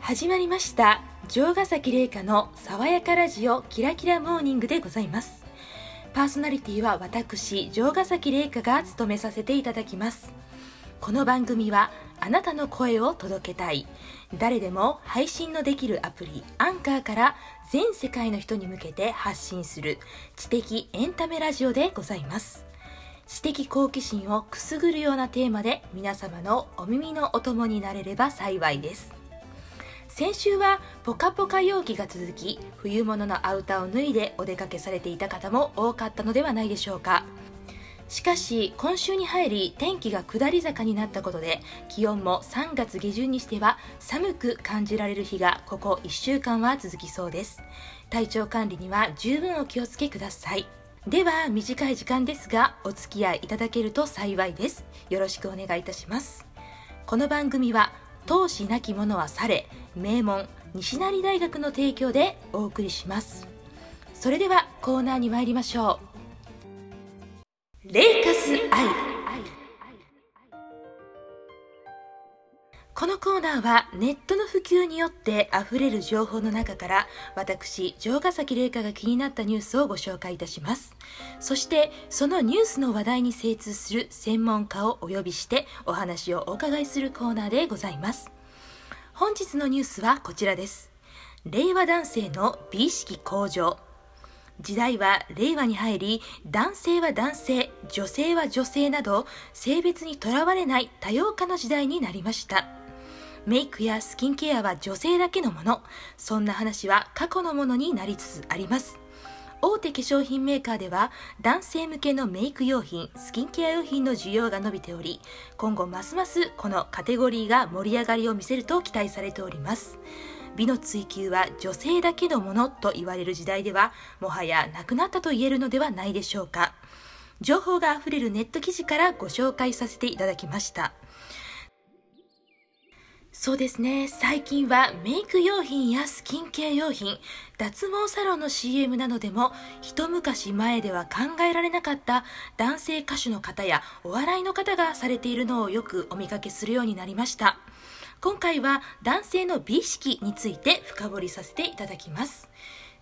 始まりました。城ヶ崎玲香の爽やかラジオキラキラモーニングでございます。パーソナリティは私城ヶ崎玲香が務めさせていただきます。この番組はあなたの声を届けたい。誰でも配信のできるアプリアンカーから全世界の人に向けて発信する知的エンタメラジオでございます。知的好奇心をくすぐるようなテーマで皆様のお耳のお供になれれば幸いです。先週はポカポカ陽気が続き冬物のアウターを脱いでお出かけされていた方も多かったのではないでしょうか。しかし今週に入り天気が下り坂になったことで気温も3月下旬にしては寒く感じられる日がここ1週間は続きそうです。体調管理には十分お気をつけください。では短い時間ですがお付き合いいただけると幸いです。よろしくお願いいたします。この番組は闘志なき者はされ名門西成大学の提供でお送りします。それではコーナーに参りましょう。レイカスのコーナーはネットの普及によって溢れる情報の中から私、城ヶ崎玲香が気になったニュースをご紹介いたします。そしてそのニュースの話題に精通する専門家をお呼びしてお話をお伺いするコーナーでございます。本日のニュースはこちらです。令和男性の美意識向上。時代は令和に入り男性は男性女性は女性など性別にとらわれない多様化の時代になりましたメイクやスキンケアは女性だけのもの。そんな話は過去のものになりつつあります。大手化粧品メーカーでは男性向けのメイク用品スキンケア用品の需要が伸びており今後ますますこのカテゴリーが盛り上がりを見せると期待されております。美の追求は女性だけのものと言われる時代ではもはやなくなったと言えるのではないでしょうか。情報があふれるネット記事からご紹介させていただきました。そうですね。最近はメイク用品やスキンケア用品、脱毛サロンの CM などでも一昔前では考えられなかった男性歌手の方やお笑いの方がされているのをよくお見かけするようになりました。今回は男性の美意識について深掘りさせていただきます。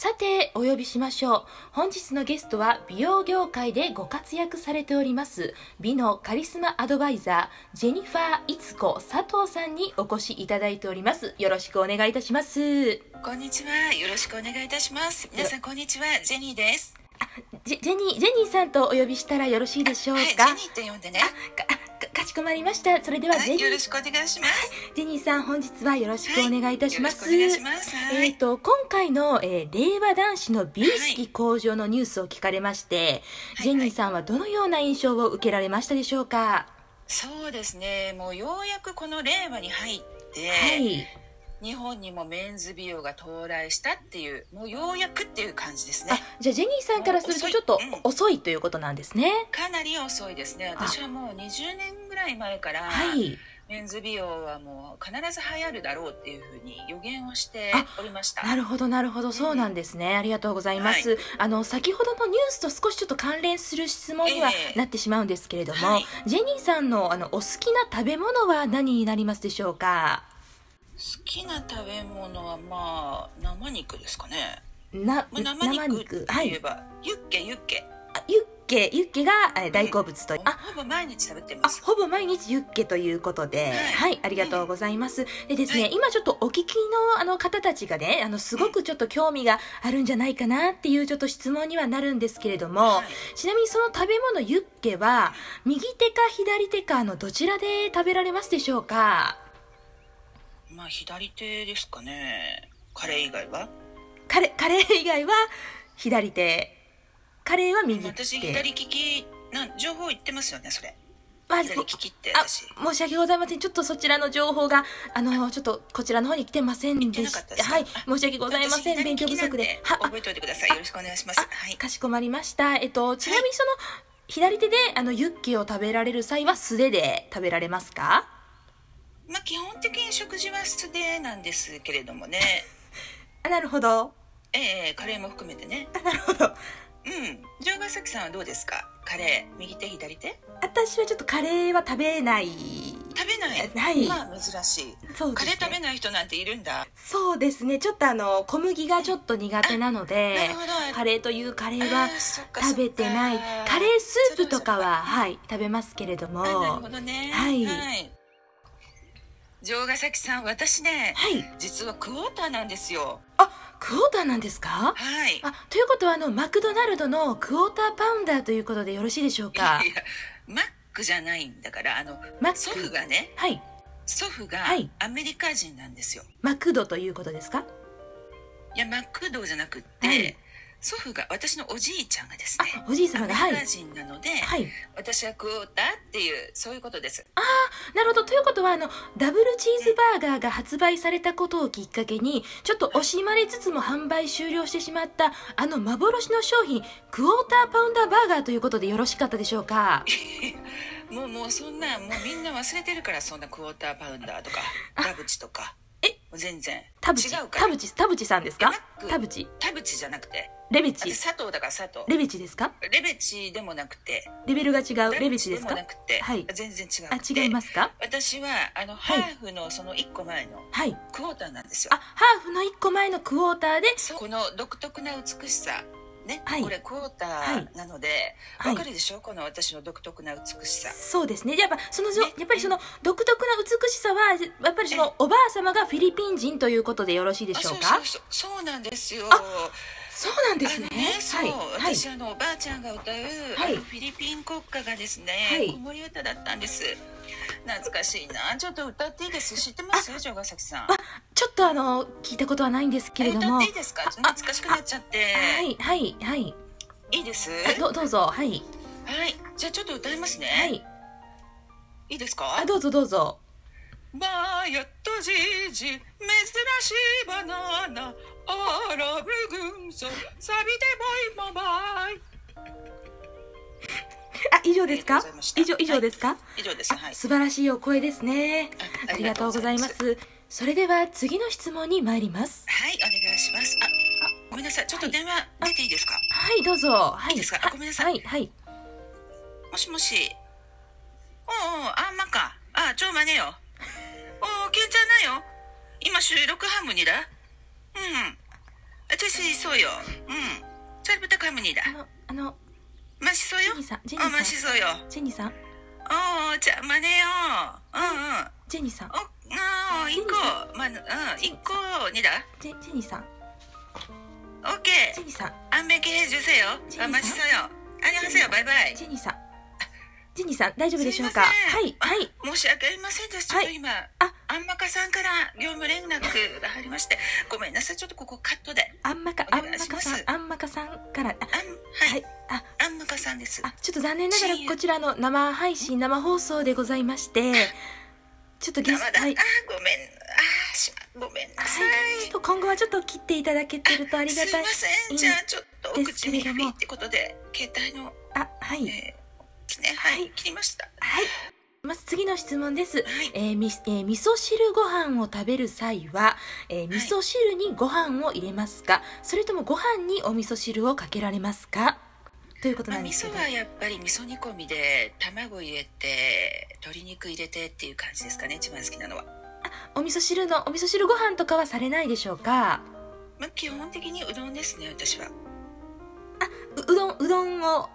さて、お呼びしましょう。本日のゲストは美容業界でご活躍されております、美のカリスマアドバイザー、ジェニファー・イツコ佐藤さんにお越しいただいております。よろしくお願いいたします。こんにちは。よろしくお願いいたします。皆さん、こんにちは。ジェニーです。ジェニー、ジェニーさんとお呼びしたらよろしいでしょうか？はい、ジェニーって呼んでね。かしこまりました。それでは、ジェニー、よろしくお願いします。ジェニーさん、本日はよろしくお願いいたします。はい、お願いします。えっ、ー、と、今回の、えー、令和男子の美意識向上のニュースを聞かれまして、はい、ジェニーさんはどのような印象を受けられましたでしょうか？そうですね。もうようやくこの令和に入って、はい。日本にもメンズ美容が到来したっていうもうようやくっていう感じですね。じゃあジェニーさんからするとちょっと遅いということなんですね、うん、かなり遅いですね。私はもう20年ぐらい前から、はい、メンズ美容はもう必ず流行るだろうっていうふうに予言をしておりました。なるほどなるほど。そうなんですね、うん、ありがとうございます、はい、あの先ほどのニュースと少しちょっと関連する質問にはなってしまうんですけれども、えーはい、ジェニーさんのあのお好きな食べ物は何になりますでしょうか？好きな食べ物はまあ生肉ですかね。な、まあ、生肉といえば、はい、ユッケユッケ。ユッケユッケが大好物と、う。ん、あ。ほぼ毎日食べてます。ほぼ毎日ユッケということで、はい、はい、ありがとうございます、でですね、はい、今ちょっとお聞きのあの方たちがねあのすごくちょっと興味があるんじゃないかなっていうちょっと質問にはなるんですけれども、ちなみにその食べ物ユッケは右手か左手かのどちらで食べられますでしょうか？まあ左手ですかねカレー以外は？カレカレー以外は左手カレーは右手私左利きな情報言ってますよねそれあ、左利きって私申し訳ございません。ちょっとそちらの情報が、あの、ちょっとこちらの方に来てませんでした。はい。申し訳ございません。勉強不足で。は、覚えておいてください。よろしくお願いします。はい。かしこまりました。えっと、ちなみにその、左手で、あの、ユッケを食べられる際は素手で食べられますか？まあ、基本的に食事は素手なんですけれどもね。あなるほど。ええカレーも含めてね。なるほど。うん。城ヶ崎さんはどうですか？カレー右手左手？私はちょっとカレーは食べない。食べない。はい。まあ珍しい。そうですね。カレー食べない人なんているんだ。そうですね。ちょっとあの小麦がちょっと苦手なのなでるほど。カレーというカレーは食べてない。カレースープとかはははい食べますけれども。あなるはほどね。はい城ヶ崎さん私ねい。実はクォーターなんですよ。あクォーターなんですか？はい。あということはあのマクドナルドのクォーターパウンダーということでよろしいでしょうか？いやマックじゃないんだからあのマック。祖父がねはい。祖父がはい。アメリカ人なんですよ、マクドということですか？い、やマクドじゃなくって、はい祖父が私のおじいちゃんがですあねおじい様がはい。アメリカ人なので、はい。私はクォーターっていうそういうことです。なるほど。ということはあのダブルチーズバーガーが発売されたことをきっかけにちょっと惜しまれつつも販売終了してしまったあの幻の商品クォーターパウンダーバーガーということでよろしかったでしょうか？もうもうそんなもうみんな忘れてるからそんなクォーターパウンダーとか田淵とか全然。田淵違うから。田淵田淵さんですか？田淵田淵じゃなくて。レベチ。あ佐藤だから佐藤。レベチですか？レベチでもなくて。レベルが違う？田レベチ淵ですもでかなくて、はい。全然違あくて。違いますか？私はあのはい。ハーフのその1個前のはい。クォーターなんですよ。あハーフの1個前のクォーターでこの独特な美しさね、はい。これクォーターなので、はい。わかるでしょ？この私の独特な美しさ。そうですね。やっぱその、ね。やっぱりその独特な美しさはやっぱりそのおばあ様がフィリピン人ということでよろしいでしょうか？あそうそうそう。そうなんですよ。そうなんですね。ねそう、はい。はい。私あのおばあちゃんが歌う、はい。フィリピン国歌がですね、はい。子守歌だったんです懐かしいな。ちょっと歌っていいです？知ってます？城ヶ崎さん。あちょっとあの聞いたことはないんですけれどえ歌もっていいですか？懐かしくなっちゃって。はいはいはい。いいです？あどどうぞ。はい。はい。じゃあちょっと歌いますね、はい。いいですか？あどうぞどうぞ。まあやっとじいじ珍しいバナナアラブ軍曹サビでボイモバイあ以上ですか？以上以上ですか、以上です。はい。素晴らしいお声ですね。あありがとうございます。それでは次の質問に参ります。はいお願いします。あごめんなさい。ちょっと電話出ていいですか、はい。どうぞ。はい。いいですか？あごめんなさい。はいはい。もしもし。おうおうあんまかあちょまねよ。おうけんちゃんなよ。今収録ハムにだ。うん。私そうよ。うん。ちゃぶたカムにだ。あのあのましそうよ？ジェニーさんジェニーさん。しそうよ。ジェニーさん。おうちゃまねよう。んうん。ジェニーさん。おあ一個まあうん一個にだ？ジェジェニーさん。オッケー。ジェニーさん。あんめきへじゅせよ。ジェニーさん？あましそうよ。ありがとうよ。バイバイ。ジェニーさん。ジェニーさん大丈夫でしょうか？はいはい。申し訳ありませんです。ちょっと今、あ。あんまかさんから業務連絡が入りまして。ごめんなさい。ちょっとここカットで。あんまかおあんま願いします。かさん残念ながらこちらの生配信生放送でございまして ちょっとゲストはい。あごめん。あしまごめんなさい、はい、ちょっと今後はちょっと切っていただけてるとありがたいすいません。じゃあちょっとおです口にけれどもフィってことで携帯の、あはい。えーねはい、はい切りました。はい。まず次の質問です、はい。えーみえー味噌汁ご飯を食べる際は、えー味噌汁にご飯を入れますか、それともご飯にお味噌汁をかけられますか？ということまあ、なんですけど、味噌はやっぱり味噌煮込みで卵入れて鶏肉入れてっていう感じですかね一番好きなのは、お味噌汁のお味噌汁ご飯とかはされないでしょうか？まあ、基本的にうどんですね私は。ううどんうどんを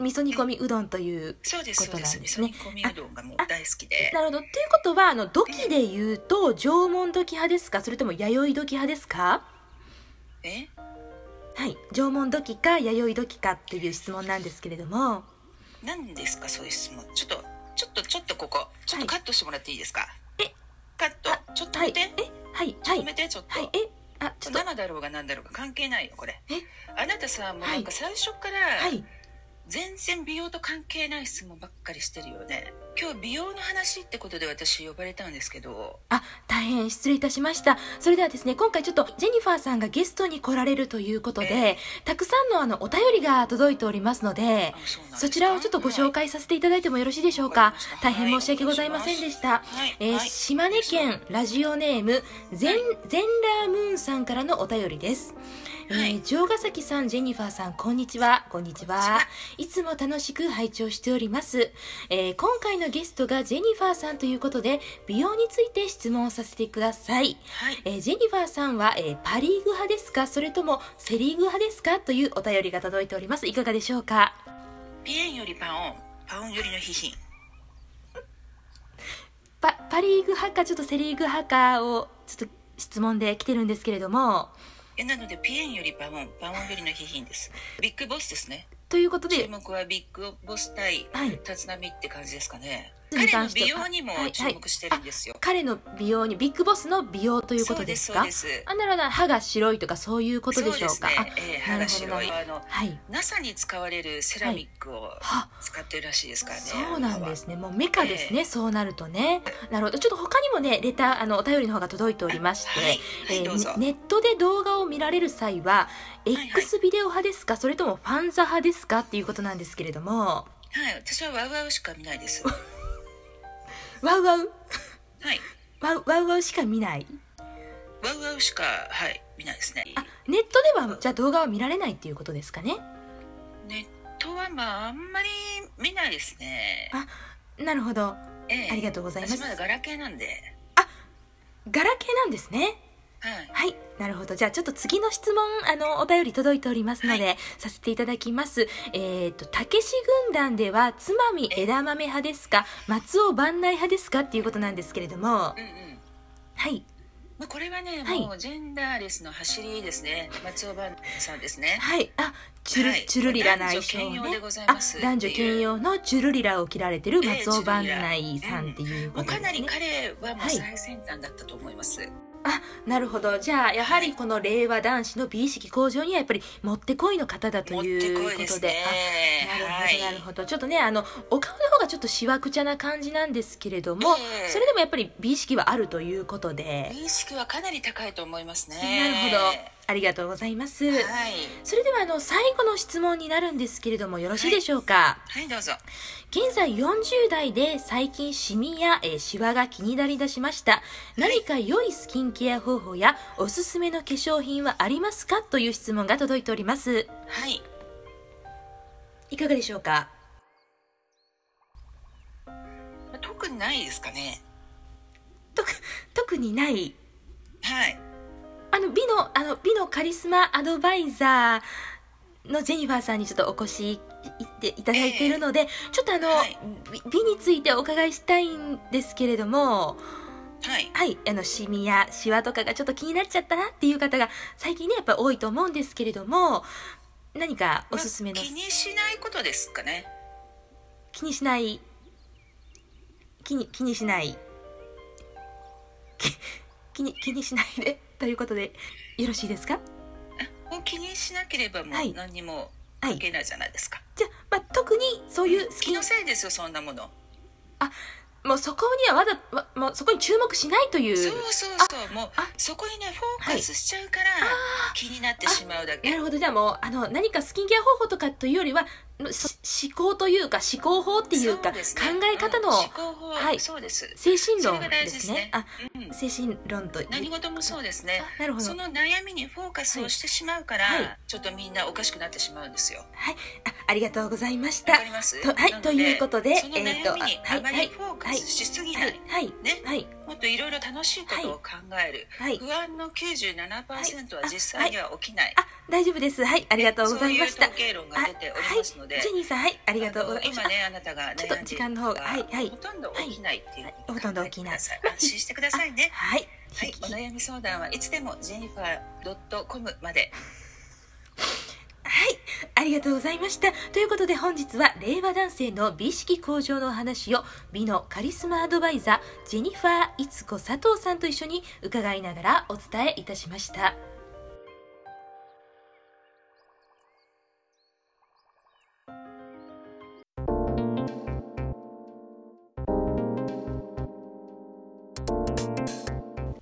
味噌煮込みうどんというそうですそうです味ことなんです。ね噌煮込みうどんがもう大好きで。なるほど。ということはあの土器で言うと縄文土器派ですか？それとも弥生土器派ですか？え？はい。縄文土器か弥生土器かっていう質問なんですけれども。何ですかそういう質問。ちょっとちょっとちょっとここちょっとカットしてもらっていいですか、え？カット？あちょっとはい。待って、え？はい。ちょはいっと止めてちょっと、はい。え？あちょっと。生だろうが何だろうが関係ないよこれ。え？あなたさもうなんか最初からはい全然美容と関係ない質問ばっかりしてるよね。今日美容の話ってことで私呼ばれたんですけど。あ大変失礼いたしました。それではですね今回ちょっとジェニファーさんがゲストに来られるということで、えたくさんのあのお便りが届いておりますのであそちらをちょっとご紹介させていただいてもよろしいでしょうか、わかりました。大変申し訳ございませんでした、はい。えーはい。島根県ラジオネームゼン,、ゼンラームーンさんからのお便りです、はい。えー城ヶ崎さんジェニファーさんこんにちは。こんにちはいつも楽しく拝聴しております、えー今回のゲストがジェニファーさんということで美容について質問をさせてください、はい。えージェニファーさんは、えーパリーグ派ですか？それともセリーグ派ですか？というお便りが届いております。いかがでしょうか？ピエンよりパオン。パオンよりのヒヒンパパリーグ派かちょっとセリーグ派かをちょっと質問で来てるんですけれども。えなのでピエンよりパオン。パオンよりのヒヒンです。ビッグボスですねということ注で目はビッグボス対はい。立浪って感じですかね。に彼の美容にもは。いはい。注目してるんですよ、彼の美容にビッグボスの美容ということですか？あなるほど。歯が白いとかそういうことでしょうか？ね、えー歯が白い。なあのはい。NASA に使われるセラミックをは使ってるらしいですからねそうなんですね。もうメカですね、えそうなるとね。なるほど。ちょっと他にもねレターあのお便りの方が届いておりまして、はいはいえーネットで動画を見られる際はいはい。X ビデオ派ですか、それともファンザ派ですか？っていうことなんですけれども。はい私はワウワウしか見ないです ワウワウ。はい。ワウワウワウしか見ない？ワウワウしかはい見ないですね。あネットではじゃあ動画は見られないっていうことですかね？ネットはまああんまり見ないですね。あなるほど。ええ。ありがとうございます。私まだガラケーなんで。ガラケーなんですねはい。はい、なるほど。じゃあちょっと次の質問、あの、お便り届いておりますので、はさせていただきます。えっ、と、たけし軍団では、つまみ枝豆派ですか、松尾万内派ですかっていうことなんですけれども、うんうん。はい、まあ、これはね、はい。もうジェンダーレスの走りですね。松尾伴さんですね。はい、あ、チュル、はい。チュルリラな衣装ね男女兼用のチュルリラを着られてる松尾万ええ内さんっていうもことですね。うかなり彼はもはい。う最先端だったと思います、あなるほど。じゃあやはりこの令和男子の美意識向上にはやっぱりもってこいの方だというこことでね。あなるほど、はいなるほど。ちょっとねあのお顔の方がちょっとしわくちゃな感じなんですけれども、ええ。それでもやっぱり美意識はあるということで、美意識はかなり高いと思いますね。なるほどありがとうございます、はい。それではあの最後の質問になるんですけれどもよろしいでしょうか、はい。どうぞ。現在40代で最近シミや、えーシワが気になりだしました。何か良いスキンケア方法やおすすめの化粧品はありますか？という質問が届いております。はい。いかがでしょうか？特にないですかね。特特にない。はいあの美のあの美のカリスマアドバイザーのジェニファーさんにちょっとお越しいっていただいているので、ちょっとあの、はい。美美についてお伺いしたいんですけれどもはい。はい、あのシミやシワとかがちょっと気になっちゃったなっていう方が最近ねやっぱ多いと思うんですけれども何かおすすめの？まあ気にしないことですかね。気にしない？気に気にしない？き 気に気にしないでということでよろしいですか？もう気にしなければもはい。う何にもはい。関係ないじゃないですか、じゃあ、まあ、特にそういうスキン気のせいですよそんなもの。もうそこにはわざわもうそこに注目しないという。そうそうそう。もうあ。そこにねフォーカスしちゃうから気になってしまうだけ、なるほど。じゃあもうあの何かスキンケア方法とかというよりは思考というか思考法っていうか考ね。え方のはい。そうです。精神論ですすね。ねあうん。精神論と何事もそうですね。あなるほど。その悩みにフォーカスをしてしまうから、はい。ちょっとみんなおかしくなってしまうんですよ。はい、あありがとうございましわたかります？とはい。ということでそのえーと悩みにあまりフォーカスしすぎない、はい。はい。ね。はいもっといろいろ楽しいことを考える、はい。不安の97%は実際には起きない、あ大丈夫です。はいありがとうございました。そういう統計論が出ておりますので、はい、ジェニーさんはい。ありがとうございまし今ねあなたがちょっと時間の方がはいはい。ほとんど起きないっていうほとんど起きない。安心してくださいね。はい。はい、お悩み相談はいつでもジェニファー .com まではい、ありがとうございました。ということで本日は令和男性の美意識向上のお話を美のカリスマアドバイザージェニファー・いつこ佐藤さんと一緒に伺いながらお伝えいたしました。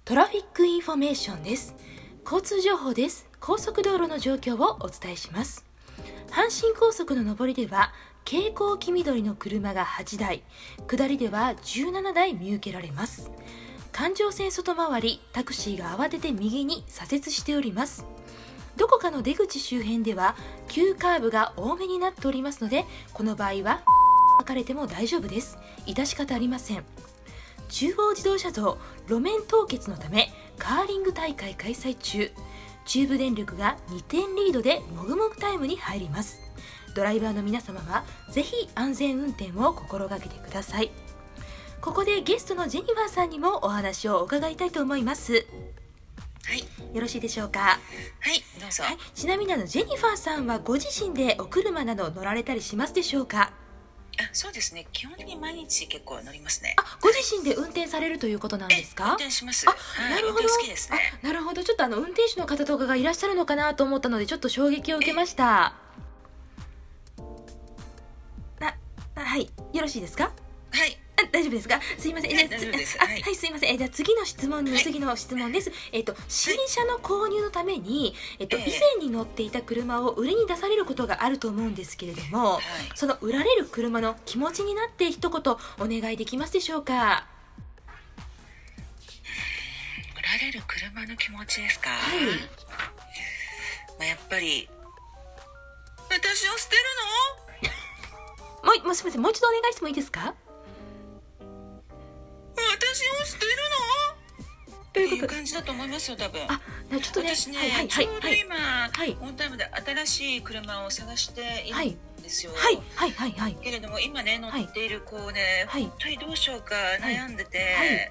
traffic information です。交通情報です。高速道路の状況をお伝えします。阪神高速の上りでは蛍光黄緑の車が8台下りでは17台見受けられます。環状線外回りタクシーが慌てて右に左折しております。どこかの出口周辺では急カーブが多めになっておりますのでこの場合は分かれても大丈夫です。致し方ありません。中央自動車道路面凍結のためカーリング大会開催中。中部電力が2点リードでもぐもぐタイムに入ります。ドライバーの皆様はぜひ安全運転を心がけてください。ここでゲストのジェニファーさんにもお話を伺いたいと思います。はい。よろしいでしょうか？はいどうぞ、はい、ちなみにあのジェニファーさんはご自身でお車など乗られたりしますでしょうか？あそうですね。基本的に毎日結構乗りますね。あご自身で運転されるということなんです運か転します。あはいなるほど。ね。あなるほど。ちょっとあの運転手の方とかがいらっしゃるのかなと思ったのでちょっと衝撃を受けました。ああはい。よろしいですか？はい。あ大丈夫ですか？すいません。はいはいはい、すいません。えじゃあ次の質問に、はい次の質問です。えっ、と、新車の購入のために、えっ、と、ええ以前に乗っていた車を売りに出されることがあると思うんですけれども、はいその売られる車の気持ちになって一言お願いできますでしょうか？売られる車の気持ちですか、はい。まあ、やっぱり私を捨てる もう、もうすみません。もう一度お願いしてもいいですか？の私を捨てるの？というこ。感じだと思いますよ多分。あ、なちょっとね、私ね、はい、はい、ちょうどはい、今、はい。オンタイムで新しい車を探していはいるんですよ、はい、はい、はい、はい。けれども今ね乗はい。っている子ね、はい。本当にどうしようか悩んでて、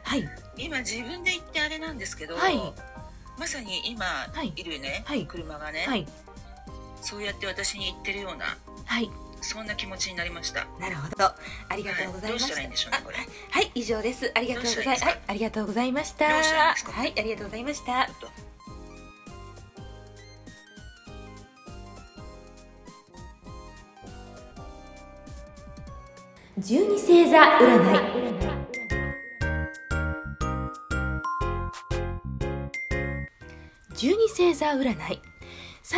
はい、はい、今自分で言ってあれなんですけど、はい。まさに今い。いるね、はい。車がね、はい、そうやって私に言ってるようなはい。そんな気持ちになりましたなるほど。ありがとうございました。はい以上です。ありがとうございはい、ありがとうございました。はい、ありがとうございました十二星座占い。十二星座占い。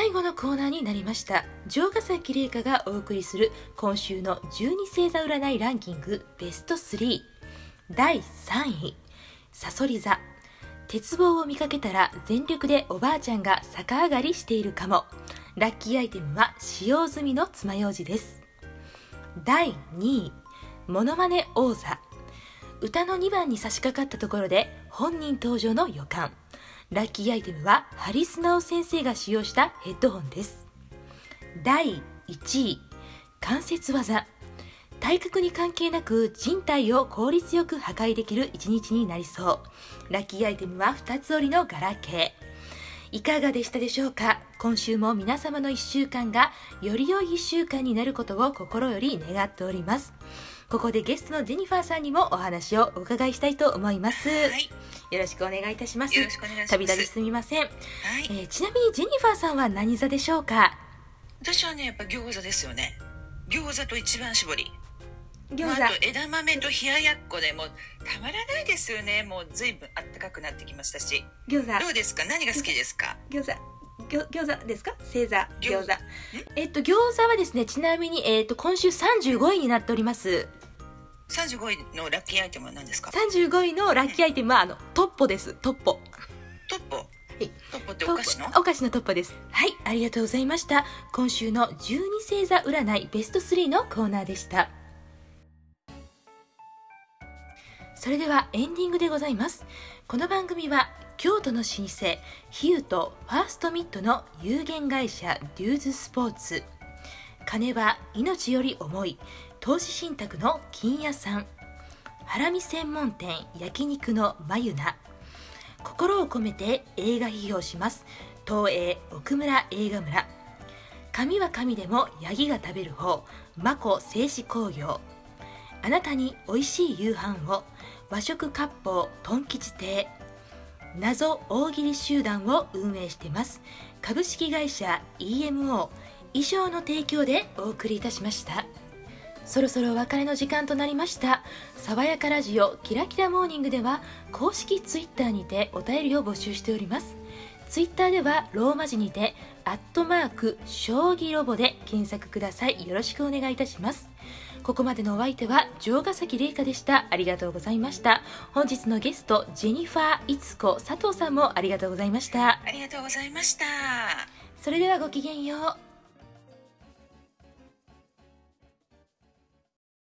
最後のコーナーになりました。城ヶ崎玲香がお送りする今週の十二星座占いランキングベスト3第3位さそり座。鉄棒を見かけたら全力でおばあちゃんが逆上がりしているかも。ラッキーアイテムは使用済みの爪楊枝です。第2位モノマネ王座。歌の2番に差し掛かったところで本人登場の予感。ラッキーアイテムはハリスナオ先生が使用したヘッドホンです。第1位関節技。体格に関係なく人体を効率よく破壊できる一日になりそう。ラッキーアイテムは2つ折りのガラケー。いかがでしたでしょうか？今週も皆様の1週間がより良い1週間になることを心より願っております。ここでゲストのジェニファーさんにもお話をお伺いしたいと思います、はい。よろしくお願いいたします。よろしくお願いします。たびたびすみません、はい。えーちなみにジェニファーさんは何座でしょうか？私はねやっぱ餃子ですよね。餃子と一番搾り。餃子、まあ、枝豆と冷ややっこでもうたまらないですよね。もう随分あったかくなってきましたし。餃子。どうですか？何が好きですか？餃子餃餃子ですか？星座餃子。え？っと餃子はですねちなみにえっと今週35位になっております。35位のラッキーアイテムは何ですか？35位のラッキーアイテムはあのトッポです。トッポ。トッポ？い。トッポってお菓子の？お菓子のトッポです。はいありがとうございました。今週の12星座占いベスト3のコーナーでした。それではエンディングでございます。この番組は京都の老舗ヒューとファーストミットの有限会社デューズスポーツ。金は命より重い投資信託の金屋さん。ハラミ専門店焼肉のまゆな心を込めて映画批評します。東映奥村映画村。紙は紙でもヤギが食べる方。マコ製紙工業。あなたに美味しい夕飯を。和食割烹トン吉亭。謎大喜利集団を運営してます。株式会社 EMO 以上の提供でお送りいたしました。そろそろお別れの時間となりました。爽やかラジオキラキラモーニングでは公式ツイッターにてお便りを募集しております。ツイッターではローマ字にてアットマーク将棋ロボで検索ください。よろしくお願いいたします。ここまでのお相手は城ヶ崎玲香でした。ありがとうございました。本日のゲストジェニファーいつこ佐藤さんもありがとうございました。ありがとうございました。それではごきげんよう